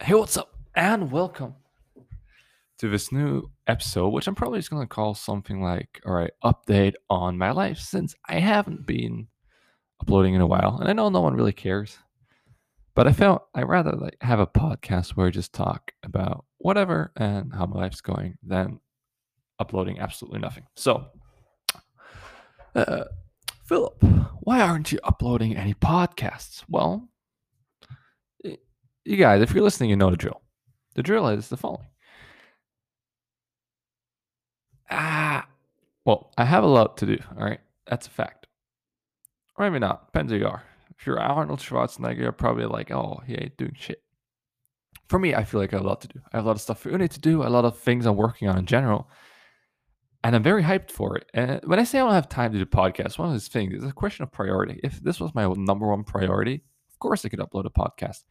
Hey, what's up? And welcome to this new episode, which I'm probably just going to call something like, all right, update on my life since I haven't been uploading in a while. And I know no one really cares. But I felt I'd rather like have a podcast where I just talk about whatever and how my life's going than uploading absolutely nothing. So, uh, Philip, why aren't you uploading any podcasts? Well, you guys, if you're listening, you know the drill. The drill is the following. Ah, well, I have a lot to do. All right, that's a fact. Or maybe not. Depends who you are. If you're Arnold Schwarzenegger, you're probably like, oh, he ain't doing shit. For me, I feel like I have a lot to do. I have a lot of stuff for Uni to do, a lot of things I'm working on in general. And I'm very hyped for it. And when I say I don't have time to do podcasts, one of those things is a question of priority. If this was my number one priority, of course I could upload a podcast.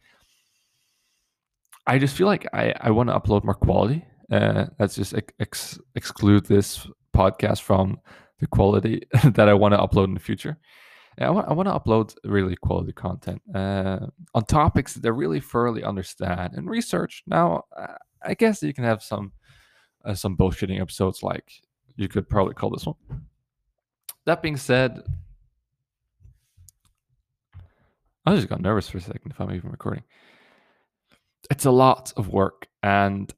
I just feel like I, I want to upload more quality. Uh, let's just ex- exclude this podcast from the quality that I want to upload in the future. I want, I want to upload really quality content uh, on topics that I really thoroughly understand and research. Now, I guess you can have some uh, some bullshitting episodes, like you could probably call this one. That being said, I just got nervous for a second if I'm even recording it's a lot of work. And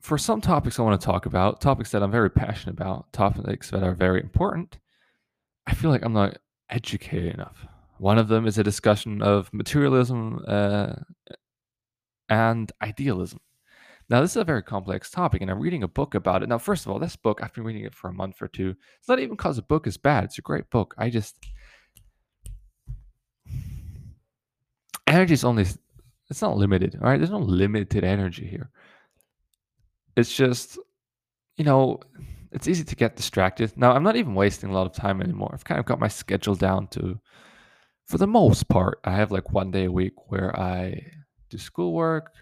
for some topics I want to talk about, topics that I'm very passionate about, topics that are very important, I feel like I'm not educated enough. One of them is a discussion of materialism uh, and idealism. Now, this is a very complex topic, and I'm reading a book about it. Now, first of all, this book, I've been reading it for a month or two. It's not even because the book is bad, it's a great book. I just. Energy is only it's not limited, all right? There's no limited energy here. It's just, you know, it's easy to get distracted. Now, I'm not even wasting a lot of time anymore. I've kind of got my schedule down to, for the most part, I have like one day a week where I do schoolwork.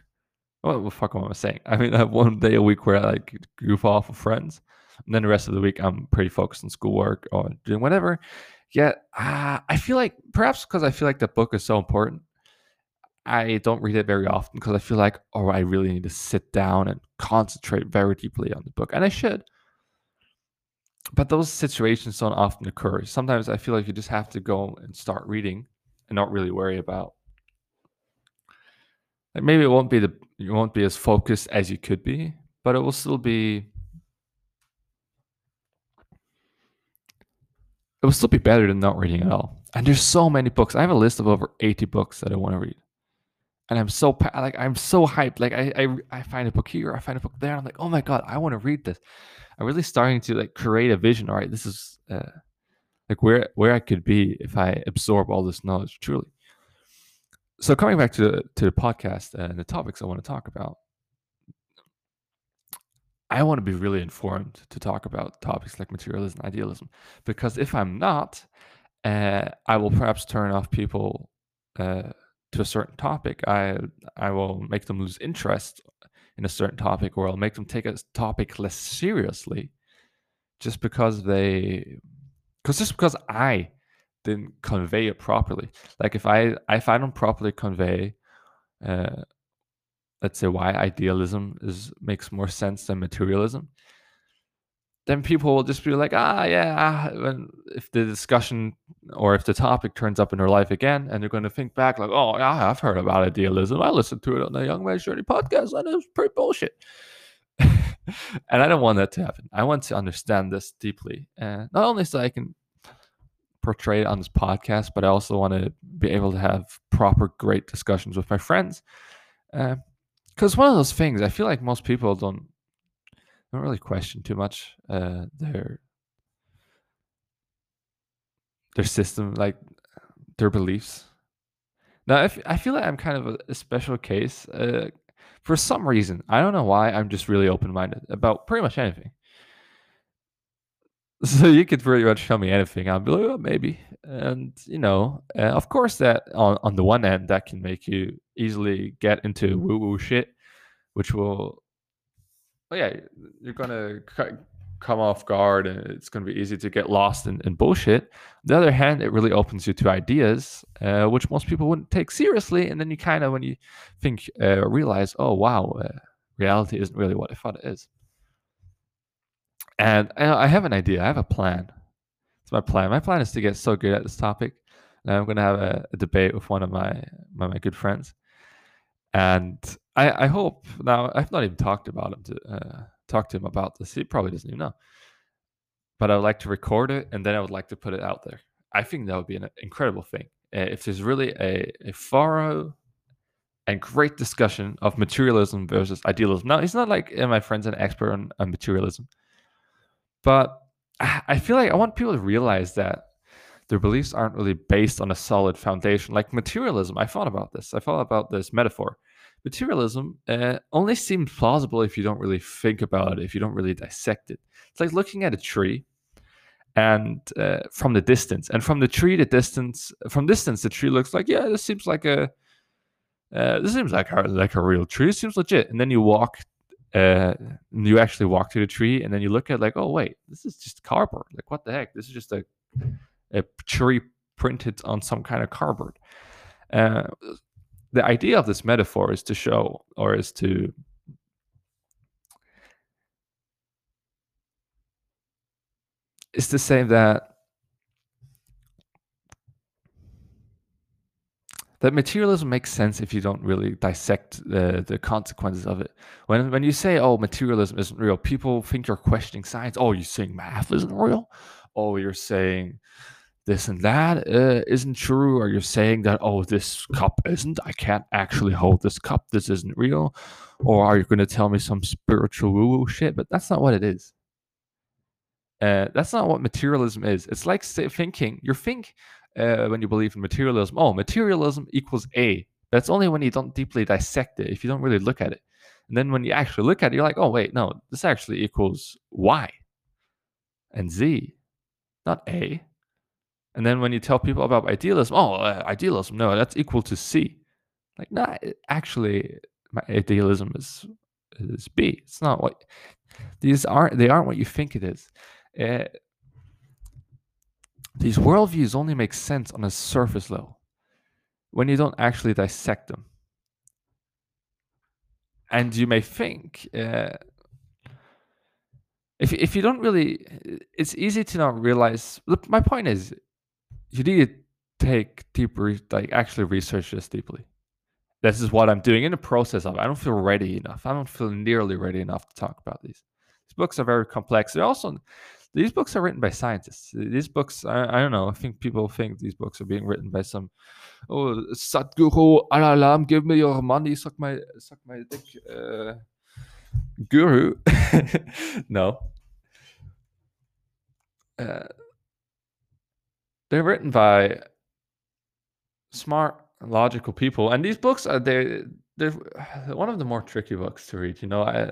What the fuck am I saying? I mean, I have one day a week where I like goof off with friends. And then the rest of the week, I'm pretty focused on schoolwork or doing whatever. Yet, uh, I feel like perhaps because I feel like the book is so important, I don't read it very often because I feel like, oh, I really need to sit down and concentrate very deeply on the book. And I should. But those situations don't often occur. Sometimes I feel like you just have to go and start reading and not really worry about. Maybe it won't be the you won't be as focused as you could be, but it will still be it will still be better than not reading at all. And there's so many books. I have a list of over 80 books that I want to read and I'm so like I'm so hyped. Like I, I I find a book here, I find a book there. I'm like, oh my god, I want to read this. I'm really starting to like create a vision. All right, this is uh, like where where I could be if I absorb all this knowledge truly. So coming back to the, to the podcast and the topics I want to talk about, I want to be really informed to talk about topics like materialism, idealism, because if I'm not, uh, I will perhaps turn off people. Uh, to a certain topic, I I will make them lose interest in a certain topic, or I'll make them take a topic less seriously, just because they, because just because I didn't convey it properly. Like if I if I don't properly convey, uh, let's say why idealism is makes more sense than materialism, then people will just be like, ah, yeah. Ah, if the discussion or if the topic turns up in their life again, and they're going to think back, like, oh, yeah, I've heard about idealism. I listened to it on the Young Man's Journey podcast, and it was pretty bullshit. and I don't want that to happen. I want to understand this deeply, and not only so I can portray it on this podcast, but I also want to be able to have proper, great discussions with my friends. Because uh, one of those things, I feel like most people don't don't really question too much uh, their their system, like their beliefs. Now, I feel like I'm kind of a, a special case, uh, for some reason, I don't know why. I'm just really open minded about pretty much anything. So you could pretty much tell me anything. I'll be like, oh, maybe. And you know, uh, of course, that on on the one end, that can make you easily get into woo woo shit, which will oh yeah, you're gonna come off guard and it's to be easy to get lost in, in bullshit. On the other hand, it really opens you to ideas, uh, which most people wouldn't take seriously. And then you kind of, when you think, uh, realize, oh, wow, uh, reality isn't really what I thought it is. And I have an idea, I have a plan. It's my plan. My plan is to get so good at this topic. And I'm going to have a, a debate with one of my, my, my good friends. And I, I hope now, I've not even talked about him to uh, talk to him about this. He probably doesn't even know. But I would like to record it and then I would like to put it out there. I think that would be an incredible thing. Uh, if there's really a, a thorough and great discussion of materialism versus idealism. Now, he's not like my friend's an expert on, on materialism, but I feel like I want people to realize that their beliefs aren't really based on a solid foundation. Like materialism, I thought about this. I thought about this metaphor materialism uh, only seems plausible if you don't really think about it, if you don't really dissect it. It's like looking at a tree and uh, from the distance, and from the tree, the distance, from distance, the tree looks like, yeah, this seems like a, uh, this seems like a, like a real tree. It seems legit. And then you walk, uh, you actually walk to the tree, and then you look at like, oh wait, this is just cardboard. Like what the heck? This is just a, a tree printed on some kind of cardboard. Uh, the idea of this metaphor is to show or is to is to say that that materialism makes sense if you don't really dissect the, the consequences of it. When when you say, "Oh, materialism isn't real," people think you're questioning science. Oh, you're saying math isn't real. Oh, you're saying this and that uh, not true, or you're saying that, oh, this cup isn't, I can't actually hold this cup, this isn't real, or are you going to tell me some spiritual woo woo shit? But that's not what it is. Uh, that's not what materialism is. It's like thinking, you think uh, when you believe in materialism, oh, materialism equals A. That's only when you don't deeply dissect it, if you don't really look at it. And then when you actually look at it, you're like, oh, wait, no, this actually equals Y and Z, not A. And then when you tell people about idealism, oh, uh, idealism, no, that's equal to C. Like, no, nah, actually, my idealism is is B. It's not what these aren't. They aren't what you think it is. Uh, these worldviews only make sense on a surface level when you don't actually dissect them. And you may think, uh, if if you don't really, it's easy to not realize. Look, my point is, you need to take deeper, like actually research this deeply. This is what I'm doing in the process of. I don't feel ready enough. I don't feel nearly ready enough to talk about these. These books are very complex. They also these books are written by scientists. These books, I, I, don't know. I think people think these books are being written by some, oh, Sadhguru, alalam, give me your money, suck my, suck my dick, uh, guru. no. Uh, they're written by smart, logical people, and these books are they they're one of the more tricky books to read. You know, I,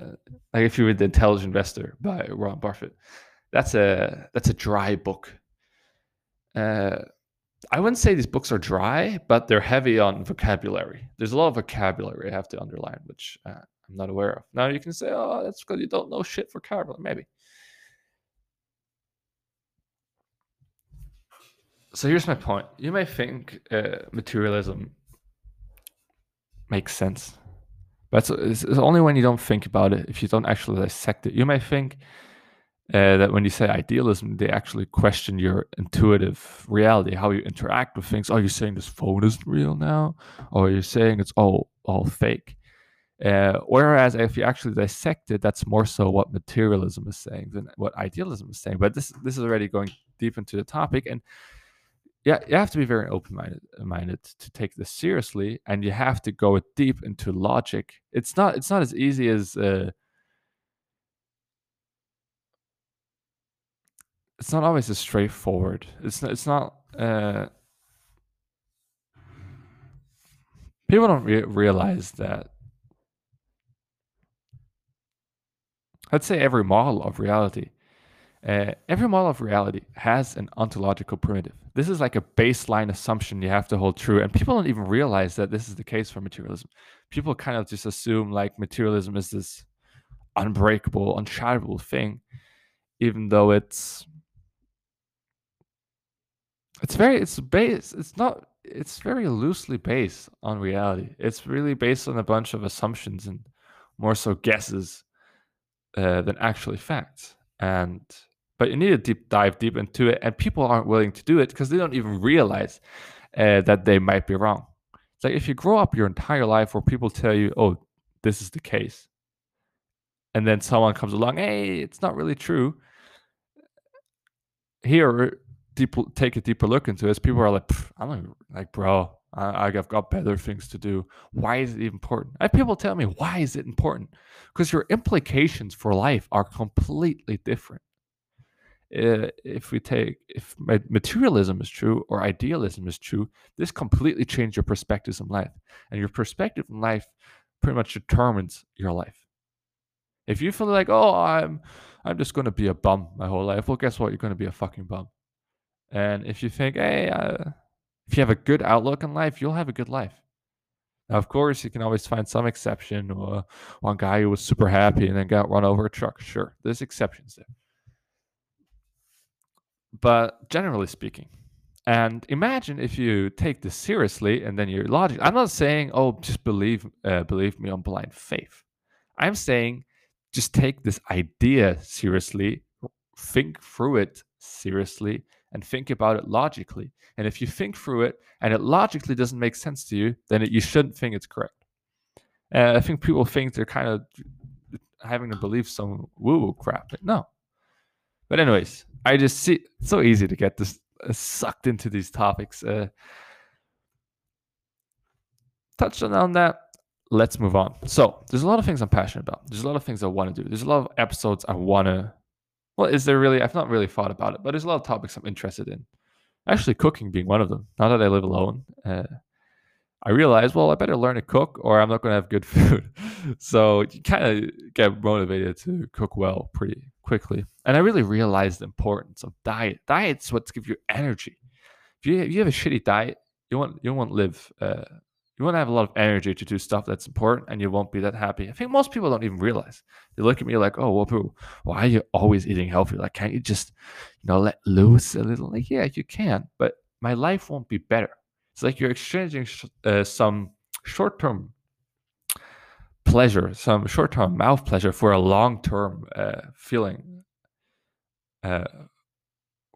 like if you read The Intelligent Investor by Warren Buffett, that's a that's a dry book. Uh, I wouldn't say these books are dry, but they're heavy on vocabulary. There's a lot of vocabulary I have to underline, which uh, I'm not aware of. Now you can say, "Oh, that's because you don't know shit for vocabulary." Maybe, so here's my point. You may think uh, materialism makes sense, but it's, it's, only when you don't think about it, if you don't actually dissect it. You may think uh, that when you say idealism, they actually question your intuitive reality, how you interact with things. Are you saying this phone isn't real now, or are you saying it's all all fake? Uh, whereas if you actually dissect it, that's more so what materialism is saying than what idealism is saying. But this this is already going deep into the topic, and yeah, you have to be very open-minded minded to take this seriously, and you have to go deep into logic. It's not it's not as easy as uh, it's not always as straightforward. It's not, it's not. Uh, people don't re- realize that. Let's say every model of reality uh, every model of reality has an ontological primitive. This is like a baseline assumption you have to hold true. And people don't even realize that this is the case for materialism. People kind of just assume like materialism is this unbreakable, unshatterable thing. even though it's it's very it's based it's not it's very loosely based on reality it's really based on a bunch of assumptions and more so guesses uh, than actually facts and but you need to deep dive deep into it and people aren't willing to do it because they don't even realize uh, that they might be wrong it's like if you grow up your entire life where people tell you oh this is the case and then someone comes along hey it's not really true here deep, take a deeper look into this, people are like, I'm like, like bro, I, I've got better things to do. Why is it important? I have people tell me, why is it important? Because your implications for life are completely different. Uh, if we take if materialism is true or idealism is true, this completely changes your perspectives in life, and your perspective in life pretty much determines your life. If you feel like, oh, I'm I'm just going to be a bum my whole life, well, guess what? You're going to be a fucking bum. And if you think, hey, uh, if you have a good outlook in life, you'll have a good life. Now, of course, you can always find some exception. Or one guy who was super happy and then got run over a truck. Sure, there's exceptions there. But generally speaking, and imagine if you take this seriously and then you're logic. I'm not saying, oh, just believe uh, believe me on blind faith. I'm saying just take this idea seriously, think through it seriously, and think about it logically. And if you think through it and it logically doesn't make sense to you, then it, you shouldn't think it's correct. And I think people think they're kind of having to believe some woo woo crap. But no. But, anyways, I just see it's so easy to get this uh, sucked into these topics. Uh, touched on that. Let's move on. So, there's a lot of things I'm passionate about. There's a lot of things I want to do. There's a lot of episodes I want to well, is there really? I've not really thought about it, but there's a lot of topics I'm interested in. Actually, cooking being one of them. Now that I live alone, uh, I realize, well, I better learn to cook, or I'm not going to have good food. so you kind of get motivated to cook well pretty quickly. And I really realized the importance of diet. Diet's what gives you energy. If you if you have a shitty diet, you won't you won't live uh, you won't have a lot of energy to do stuff that's important and you won't be that happy. I think most people don't even realize. They look at me like, oh, well, why are you always eating healthy? Like, can't you just, you know, let loose a little? Like, yeah, you can, but my life won't be better. It's like you're exchanging uh, some short term pleasure, some short term mouth pleasure for a long term uh, feeling. Uh,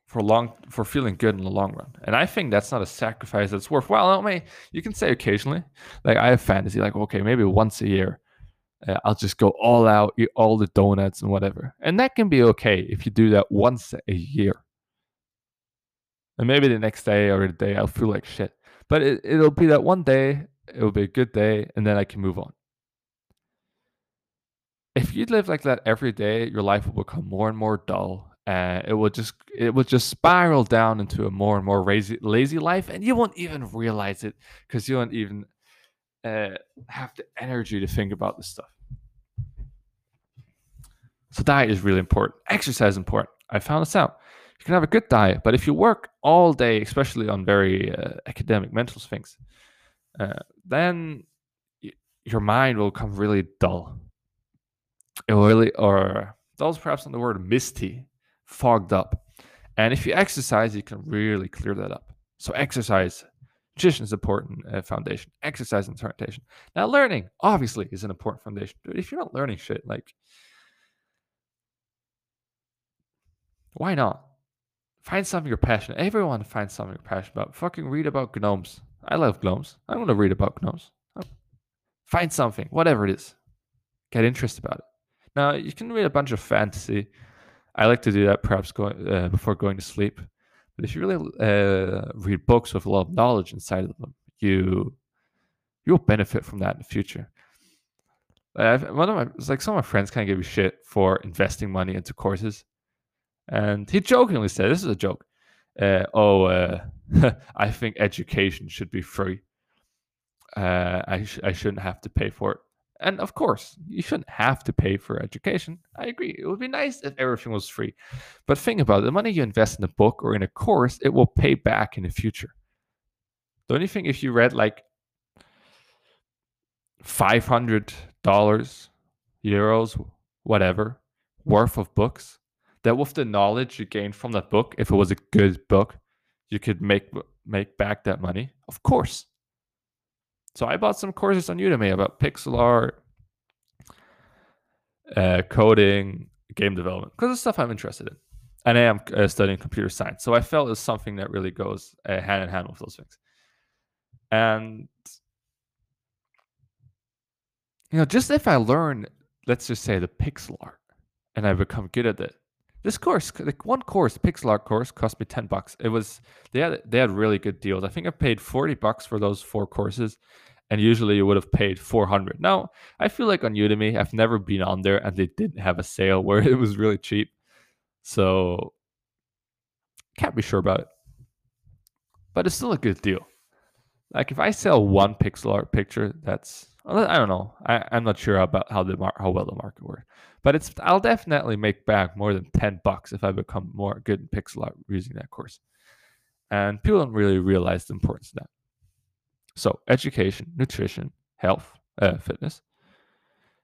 for long for feeling good in the long run. And I think that's not a sacrifice that's worthwhile. I mean, you can say occasionally, like I have fantasy, like okay, maybe once a year, uh, I'll just go all out, eat all the donuts and whatever, and that can be okay if you do that once a year. And maybe the next day or the day I'll feel like shit, but it, it'll be that one day. It'll be a good day, and then I can move on. If you live like that every day, your life will become more and more dull And it will just it will just spiral down into a more and more lazy lazy life, and you won't even realize it because you won't even uh, have the energy to think about this stuff. So diet is really important. Exercise is important. I found this out. You can have a good diet, but if you work all day, especially on very uh, academic mental things, uh, then y- your mind will become really dull. It will really, or dull's perhaps not the word misty, fogged up. And if you exercise, you can really clear that up. So exercise, nutrition is important uh, foundation. Exercise and orientation. Now, learning obviously is an important foundation. But if you're not learning shit, like, why not? Find something you're passionate. Everyone finds something you're passionate about. Fucking read about gnomes. I love gnomes. I want to read about gnomes. Find something, whatever it is. Get interested about it. Now you can read a bunch of fantasy I like to do that perhaps going uh, before going to sleep. But if you really uh, read books with a lot of knowledge inside of them, you you'll benefit from that in the future. I've, one of my it's like some of my friends kind of give me shit for investing money into courses, and he jokingly said, "This is a joke." Uh, oh, uh, I think education should be free. Uh, I sh- I shouldn't have to pay for it. And of course, you shouldn't have to pay for education. I agree. It would be nice if everything was free. But think about it the money you invest in a book or in a course, it will pay back in the future. Don't you think if you read like $500, euros, whatever, worth of books, that with the knowledge you gained from that book, if it was a good book, you could make make back that money? Of course. So I bought some courses on Udemy about pixel art, uh, coding, game development, because it's stuff I'm interested in. And I am uh, studying computer science. So I felt it's something that really goes uh, hand in hand with those things. And, you know, just if I learn, let's just say the pixel art, and I become good at it, this course, like one course, pixel art course, cost me ten bucks. It was they had they had really good deals. I think I paid forty bucks for those four courses, and usually you would have paid four hundred. Now I feel like on Udemy, I've never been on there, and they didn't have a sale where it was really cheap, so can't be sure about it. But it's still a good deal. Like if I sell one pixel art picture, that's I don't know. I, I'm not sure about how the mar- how well the market works, but it's I'll definitely make back more than ten bucks if I become more good in pixel art using that course. And people don't really realize the importance of that. So education, nutrition, health, uh, fitness.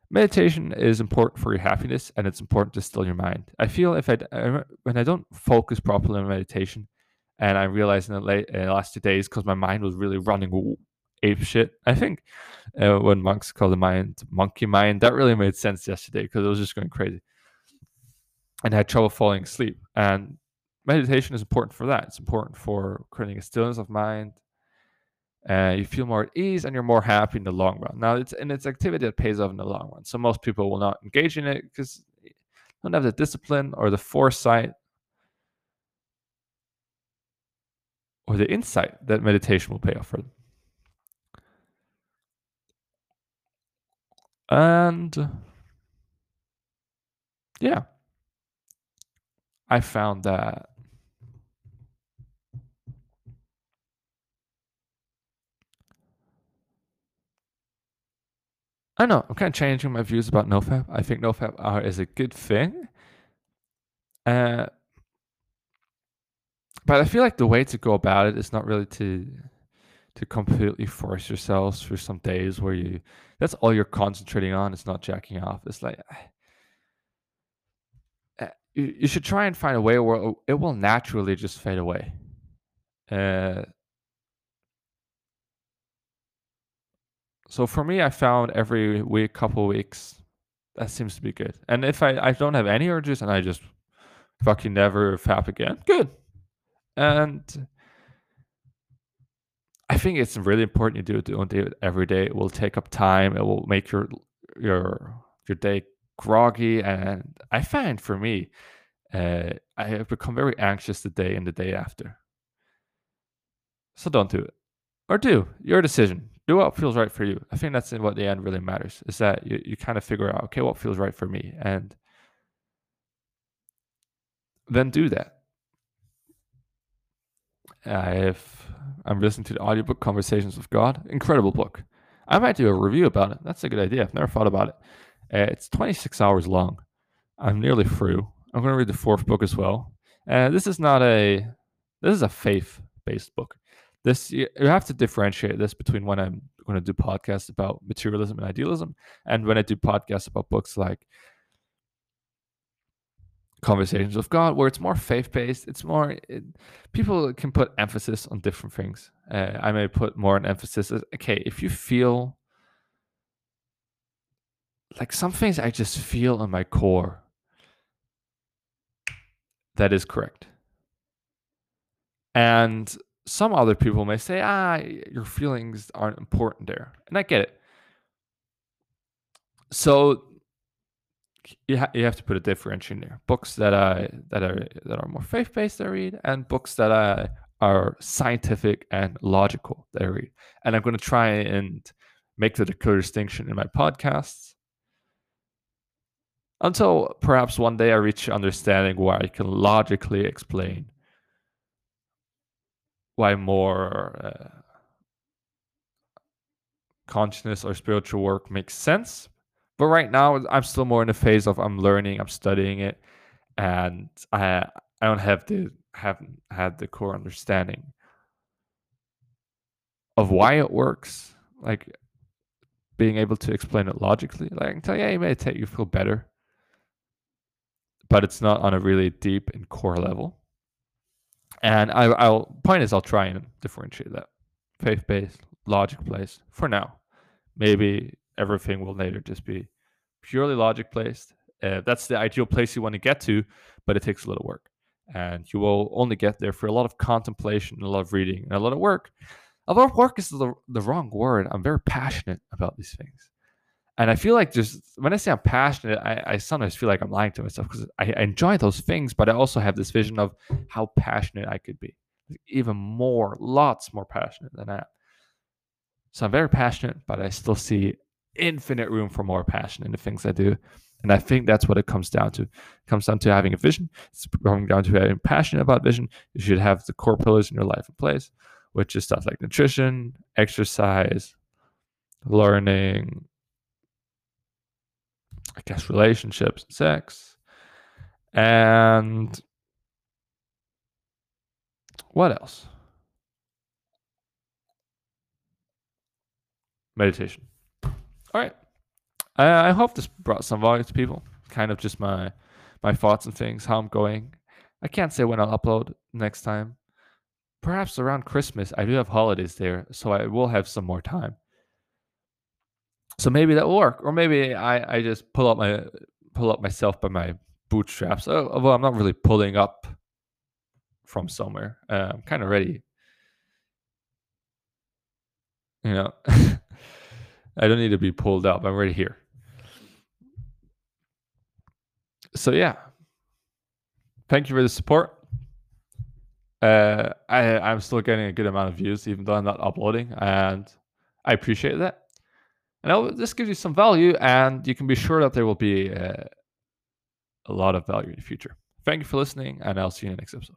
Meditation is important for your happiness, and it's important to still your mind. I feel if I when I don't focus properly on meditation, and I realized in the, late, in the last two days because my mind was really running ape shit. I think uh, when monks call the mind monkey mind, that really made sense yesterday because it was just going crazy. And I had trouble falling asleep. And meditation is important for that. It's important for creating a stillness of mind. Uh, you feel more at ease and you're more happy in the long run. Now, it's and it's activity that pays off in the long run. So most people will not engage in it because they don't have the discipline or the foresight or the insight that meditation will pay off for them. And yeah, I found that I know I'm kind of changing my views about NoFap. I think NoFap art is a good thing. Uh, but I feel like the way to go about it is not really to to completely force yourselves through some days where you that's all you're concentrating on it's not jacking off. It's like you, you should try and find a way where it will naturally just fade away. Uh, so for me i found every week couple weeks that seems to be good. And if i i don't have any urges and i just fucking never fap again good and I think it's really important you do it. Do it every day. It will take up time. It will make your your your day groggy. And I find for me, uh, I have become very anxious the day and the day after. So don't do it, or do your decision. Do what feels right for you. I think that's what the end really matters. Is that you, you kind of figure out okay what feels right for me and then do that. I've I'm listening to the audiobook Conversations with God. Incredible book. I might do a review about it. That's a good idea. I've never thought about it. Uh, it's 26 hours long. I'm nearly through. I'm going to read the fourth book as well. Uh, this is not a this is a faith based book. This you have to differentiate this between when I'm going to do podcasts about materialism and idealism and when I do podcasts about books like conversations with God, where it's more faith based. It's more it, people can put emphasis on different things. Uh, I may put more an emphasis. Okay, if you feel like some things, I just feel in my core that is correct, and some other people may say, ah, your feelings aren't important there, and I get it. So you, ha- you have to put a difference in there. Books that I that are that are more faith based I read, and books that I are scientific and logical that I read. And I'm going to try and make the clear distinction in my podcasts until perhaps one day I reach understanding where I can logically explain why more uh, consciousness or spiritual work makes sense but right now, I'm still more in the phase of I'm learning, I'm studying it, and I I don't have the haven't had the core understanding of why it works. Like being able to explain it logically. Like I can tell you, yeah, you meditate, you feel better. but it's not on a really deep and core level. And I, I'll point is I'll try and differentiate that faith based, logic based for now. Maybe everything will later just be purely logic based. Uh, that's the ideal place you want to get to, but it takes a little work. And you will only get there for a lot of contemplation, a lot of reading, and a lot of work. A lot of work is the, the wrong word. I'm very passionate about these things. And I feel like just when I say I'm passionate, I, I sometimes feel like I'm lying to myself because I, I, enjoy those things, but I also have this vision of how passionate I could be. Even more, lots more passionate than that. So I'm very passionate, but I still see infinite room for more passion in the things I do. And I think that's what it comes down to. It comes down to having a vision. It's coming down to having passionate about vision. You should have the core pillars in your life in place, which is stuff like nutrition, exercise, learning, I guess relationships and sex. And what else? Meditation. All right. I, I hope this brought some value to people. Kind of just my my thoughts and things, how I'm going. I can't say when I'll upload next time. Perhaps around Christmas. I do have holidays there, so I will have some more time. So maybe that will work, or maybe I, I just pull up my pull up myself by my bootstraps. Oh, although I'm not really pulling up from somewhere. Uh, I'm kind of ready. You know, I don't need to be pulled up. I'm ready here. So yeah, thank you for the support. Uh, I I'm still getting a good amount of views, even though I'm not uploading, and I appreciate that. And this gives you some value, and you can be sure that there will be uh, a lot of value in the future. Thank you for listening, and I'll see you in the next episode.